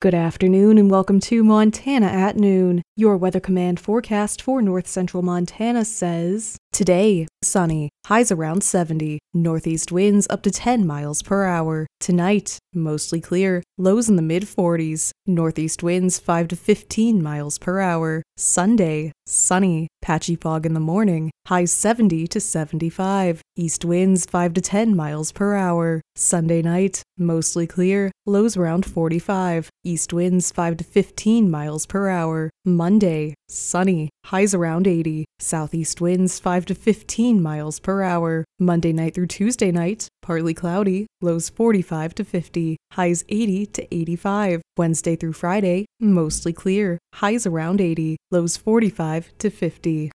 Good afternoon and welcome to Montana at Noon. Your Weather Command forecast for north central Montana says Today, sunny, highs around 70, northeast winds up to 10 miles per hour. Tonight, mostly clear, lows in the mid 40s, northeast winds 5 to 15 miles per hour. Sunday, sunny, patchy fog in the morning, highs 70 to 75, east winds 5 to 10 miles per hour. Sunday night, mostly clear, lows around 45, east winds 5 to 15 miles per hour. Monday, sunny, highs around 80, southeast winds 5 to 15 miles per hour. Monday night through Tuesday night, partly cloudy, lows 45 to 50, highs 80 to 85. Wednesday through Friday, mostly clear, highs around 80, lows 45 to 50.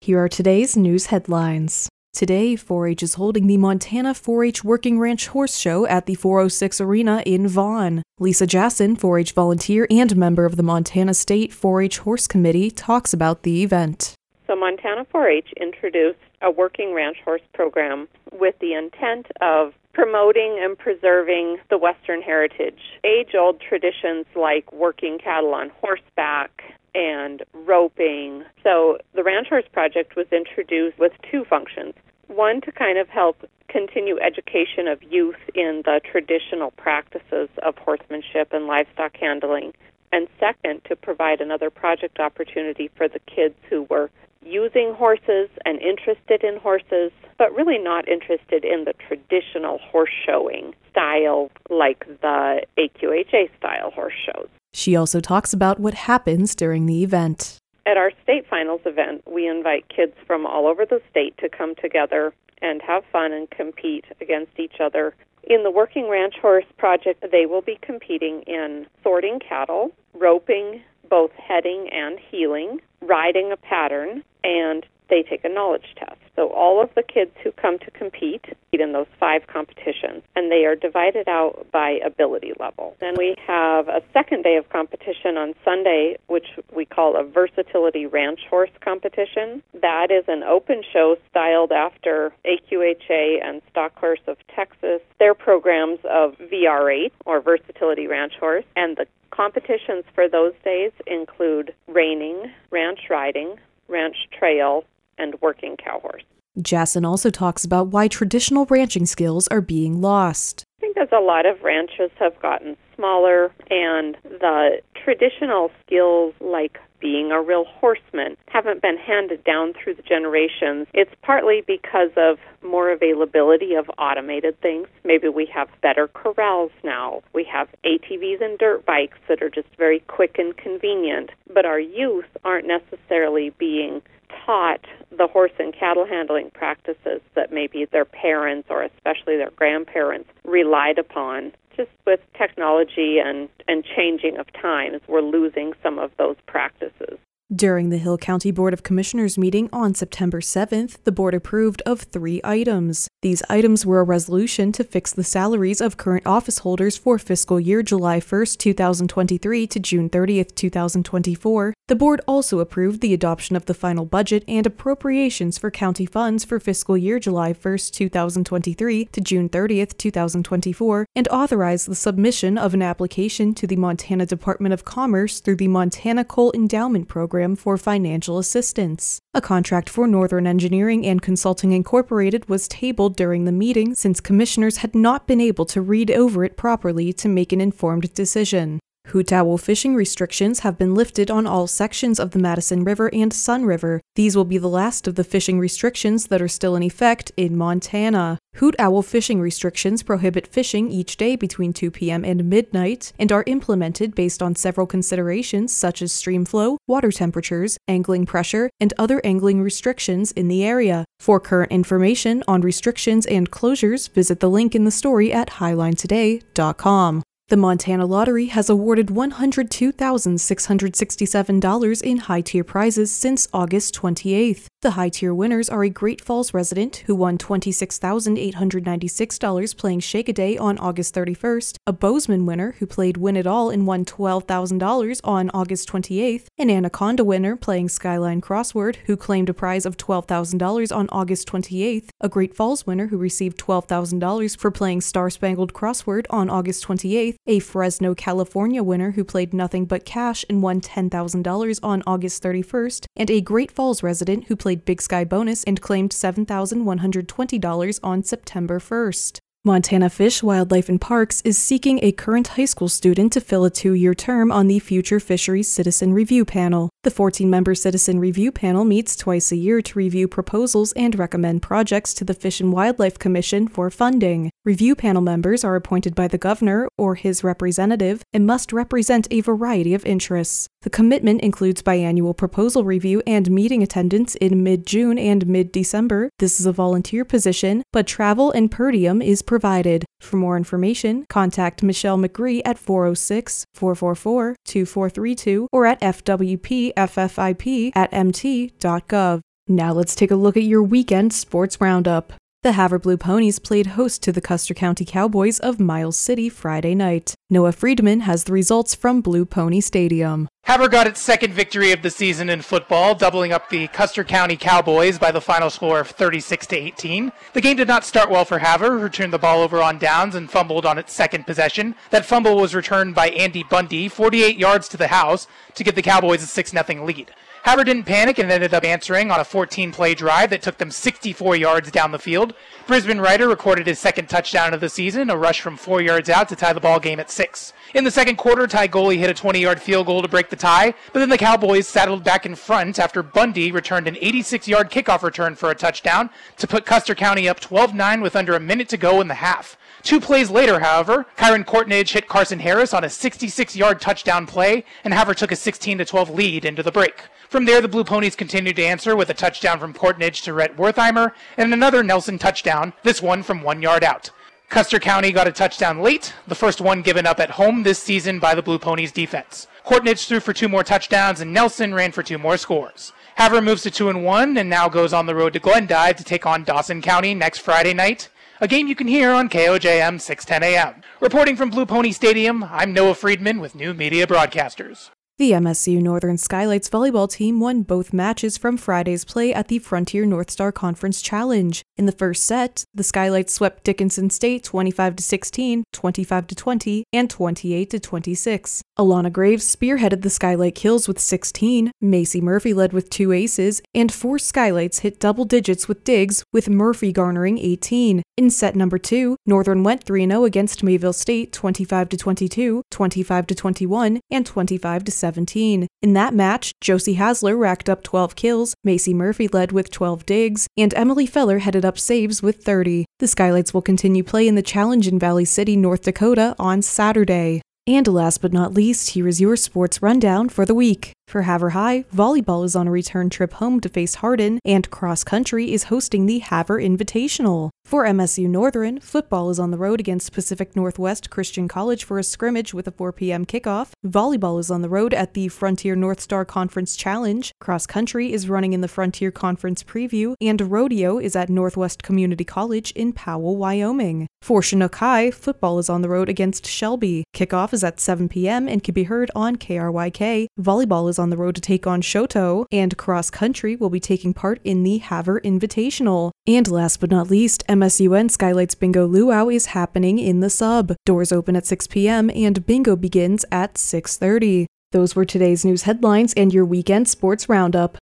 Here are today's news headlines. Today, 4 H is holding the Montana 4 H Working Ranch Horse Show at the 406 Arena in Vaughn. Lisa Jasson, 4 H volunteer and member of the Montana State 4 H Horse Committee, talks about the event. So, Montana 4 H introduced a working ranch horse program with the intent of promoting and preserving the Western heritage. Age old traditions like working cattle on horseback, and roping. So the Ranch Horse Project was introduced with two functions. One, to kind of help continue education of youth in the traditional practices of horsemanship and livestock handling. And second, to provide another project opportunity for the kids who were using horses and interested in horses, but really not interested in the traditional horse showing style like the AQHA style horse shows. She also talks about what happens during the event. At our state finals event, we invite kids from all over the state to come together and have fun and compete against each other. In the Working Ranch Horse Project, they will be competing in sorting cattle, roping, both heading and heeling, riding a pattern, and they take a knowledge test. So all of the kids who come to compete in those five competitions, and they are divided out by ability level. Then we have a second day of competition on Sunday, which we call a versatility ranch horse competition. That is an open show styled after AQHA and Stock Horse of Texas, their programs of VRH or versatility ranch horse, and the competitions for those days include reining, ranch riding, ranch trail, and working cow horse. Jasson also talks about why traditional ranching skills are being lost. I think as a lot of ranches have gotten smaller and the traditional skills like being a real horseman haven't been handed down through the generations. It's partly because of more availability of automated things. Maybe we have better corrals now. We have ATVs and dirt bikes that are just very quick and convenient. But our youth aren't necessarily being taught the horse and cattle handling practices that maybe their parents or especially their grandparents relied upon. Just with technology and, and changing of times, we're losing some of those practices. During the Hill County Board of Commissioners meeting on September 7th, the board approved of three items. These items were a resolution to fix the salaries of current office holders for fiscal year July 1, 2023 to June 30, 2024. The board also approved the adoption of the final budget and appropriations for county funds for fiscal year July 1, 2023 to June 30, 2024, and authorized the submission of an application to the Montana Department of Commerce through the Montana Coal Endowment Program for Financial Assistance. A contract for Northern Engineering and Consulting Incorporated was tabled during the meeting since commissioners had not been able to read over it properly to make an informed decision. Hoot owl fishing restrictions have been lifted on all sections of the Madison River and Sun River. These will be the last of the fishing restrictions that are still in effect in Montana. Hoot owl fishing restrictions prohibit fishing each day between 2 p.m. and midnight and are implemented based on several considerations such as stream flow, water temperatures, angling pressure, and other angling restrictions in the area. For current information on restrictions and closures, visit the link in the story at highlinetoday.com. The Montana Lottery has awarded $102,667 in high tier prizes since August 28th. The high tier winners are a Great Falls resident who won $26,896 playing Shake a Day on August 31st, a Bozeman winner who played Win It All and won $12,000 on August 28th, an Anaconda winner playing Skyline Crossword who claimed a prize of $12,000 on August 28th, a Great Falls winner who received $12,000 for playing Star Spangled Crossword on August 28th, a Fresno, California winner who played nothing but cash and won $10,000 on August 31st, and a Great Falls resident who played Big Sky Bonus and claimed $7,120 on September 1st. Montana Fish, Wildlife and Parks is seeking a current high school student to fill a two year term on the Future Fisheries Citizen Review Panel. The 14 member Citizen Review Panel meets twice a year to review proposals and recommend projects to the Fish and Wildlife Commission for funding. Review panel members are appointed by the governor or his representative and must represent a variety of interests. The commitment includes biannual proposal review and meeting attendance in mid June and mid December. This is a volunteer position, but travel and per diem is provided. For more information, contact Michelle McGree at 406 444 2432 or at FWPFFIP at MT.gov. Now let's take a look at your weekend sports roundup. The Havre Blue Ponies played host to the Custer County Cowboys of Miles City Friday night. Noah Friedman has the results from Blue Pony Stadium. Havre got its second victory of the season in football, doubling up the Custer County Cowboys by the final score of 36 to 18. The game did not start well for Havre, who turned the ball over on downs and fumbled on its second possession. That fumble was returned by Andy Bundy, 48 yards to the house, to give the Cowboys a 6 0 lead. Havre didn't panic and ended up answering on a 14 play drive that took them 64 yards down the field. Brisbane Ryder recorded his second touchdown of the season, a rush from four yards out to tie the ball game at six. In the second quarter, Ty Goalie hit a 20 yard field goal to break the tie, but then the Cowboys saddled back in front after Bundy returned an 86 yard kickoff return for a touchdown to put Custer County up 12 9 with under a minute to go in the half. Two plays later, however, Kyron Courtnage hit Carson Harris on a 66 yard touchdown play, and Havre took a 16 12 lead into the break. From there, the Blue Ponies continued to answer with a touchdown from Courtnage to Rhett Wertheimer and another Nelson touchdown, this one from one yard out. Custer County got a touchdown late, the first one given up at home this season by the Blue Ponies defense. Courtnage threw for two more touchdowns and Nelson ran for two more scores. Havre moves to 2 and 1 and now goes on the road to Glendive to take on Dawson County next Friday night. A game you can hear on KOJM 610 AM. Reporting from Blue Pony Stadium, I'm Noah Friedman with New Media Broadcasters. The MSU Northern Skylights volleyball team won both matches from Friday's play at the Frontier North Star Conference Challenge. In the first set, the Skylights swept Dickinson State 25 to 16, 25 to 20, and 28 to 26. Alana Graves spearheaded the Skylight kills with 16, Macy Murphy led with two aces, and four Skylights hit double digits with digs, with Murphy garnering 18. In set number 2, Northern went 3-0 against Mayville State 25 to 22, 25 to 21, and 25 to 7. 17. In that match, Josie Hasler racked up 12 kills, Macy Murphy led with 12 digs, and Emily Feller headed up saves with 30. The Skylights will continue play in the challenge in Valley City, North Dakota on Saturday. And last but not least, here is your sports rundown for the week. For Havre High, volleyball is on a return trip home to face Hardin, and cross country is hosting the Havre Invitational. For MSU Northern, football is on the road against Pacific Northwest Christian College for a scrimmage with a 4 p.m. kickoff. Volleyball is on the road at the Frontier North Star Conference Challenge. Cross country is running in the Frontier Conference Preview, and rodeo is at Northwest Community College in Powell, Wyoming. For Chinook High, football is on the road against Shelby. Kickoff is at 7 p.m. and can be heard on KRYK. Volleyball is on the road to take on Choteau, and cross country will be taking part in the Havre Invitational. And last but not least, MSUN Skylights Bingo Luau is happening in the sub. Doors open at 6 p.m. and bingo begins at 6:30. Those were today's news headlines and your weekend sports roundup.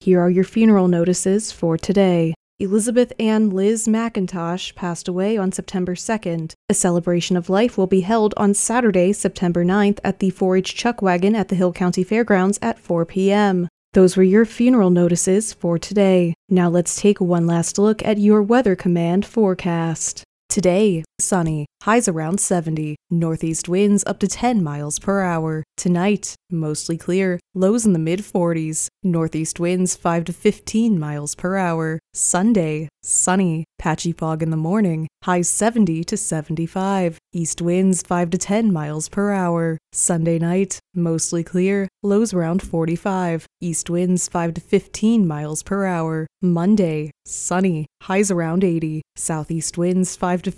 Here are your funeral notices for today. Elizabeth Ann Liz McIntosh passed away on September 2nd. A celebration of life will be held on Saturday, September 9th at the 4 H Chuck Wagon at the Hill County Fairgrounds at 4 p.m. Those were your funeral notices for today. Now let's take one last look at your Weather Command forecast. Today, sunny, highs around 70, northeast winds up to 10 miles per hour. Tonight, mostly clear, lows in the mid 40s, northeast winds 5 to 15 miles per hour. Sunday, sunny, patchy fog in the morning, highs 70 to 75, east winds 5 to 10 miles per hour. Sunday night, mostly clear, lows around 45, east winds 5 to 15 miles per hour. Monday, sunny, highs around 80, southeast winds 5 to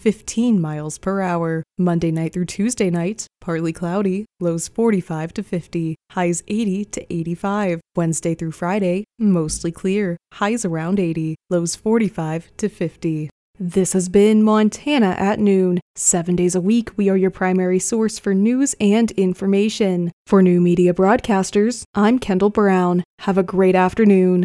15 miles per hour. Monday night through Tuesday night, partly cloudy, lows 45 to 50, highs 80 to 85. Wednesday through Friday, mostly clear, highs around 80, lows 45 to 50. This has been Montana at Noon. Seven days a week, we are your primary source for news and information. For new media broadcasters, I'm Kendall Brown. Have a great afternoon.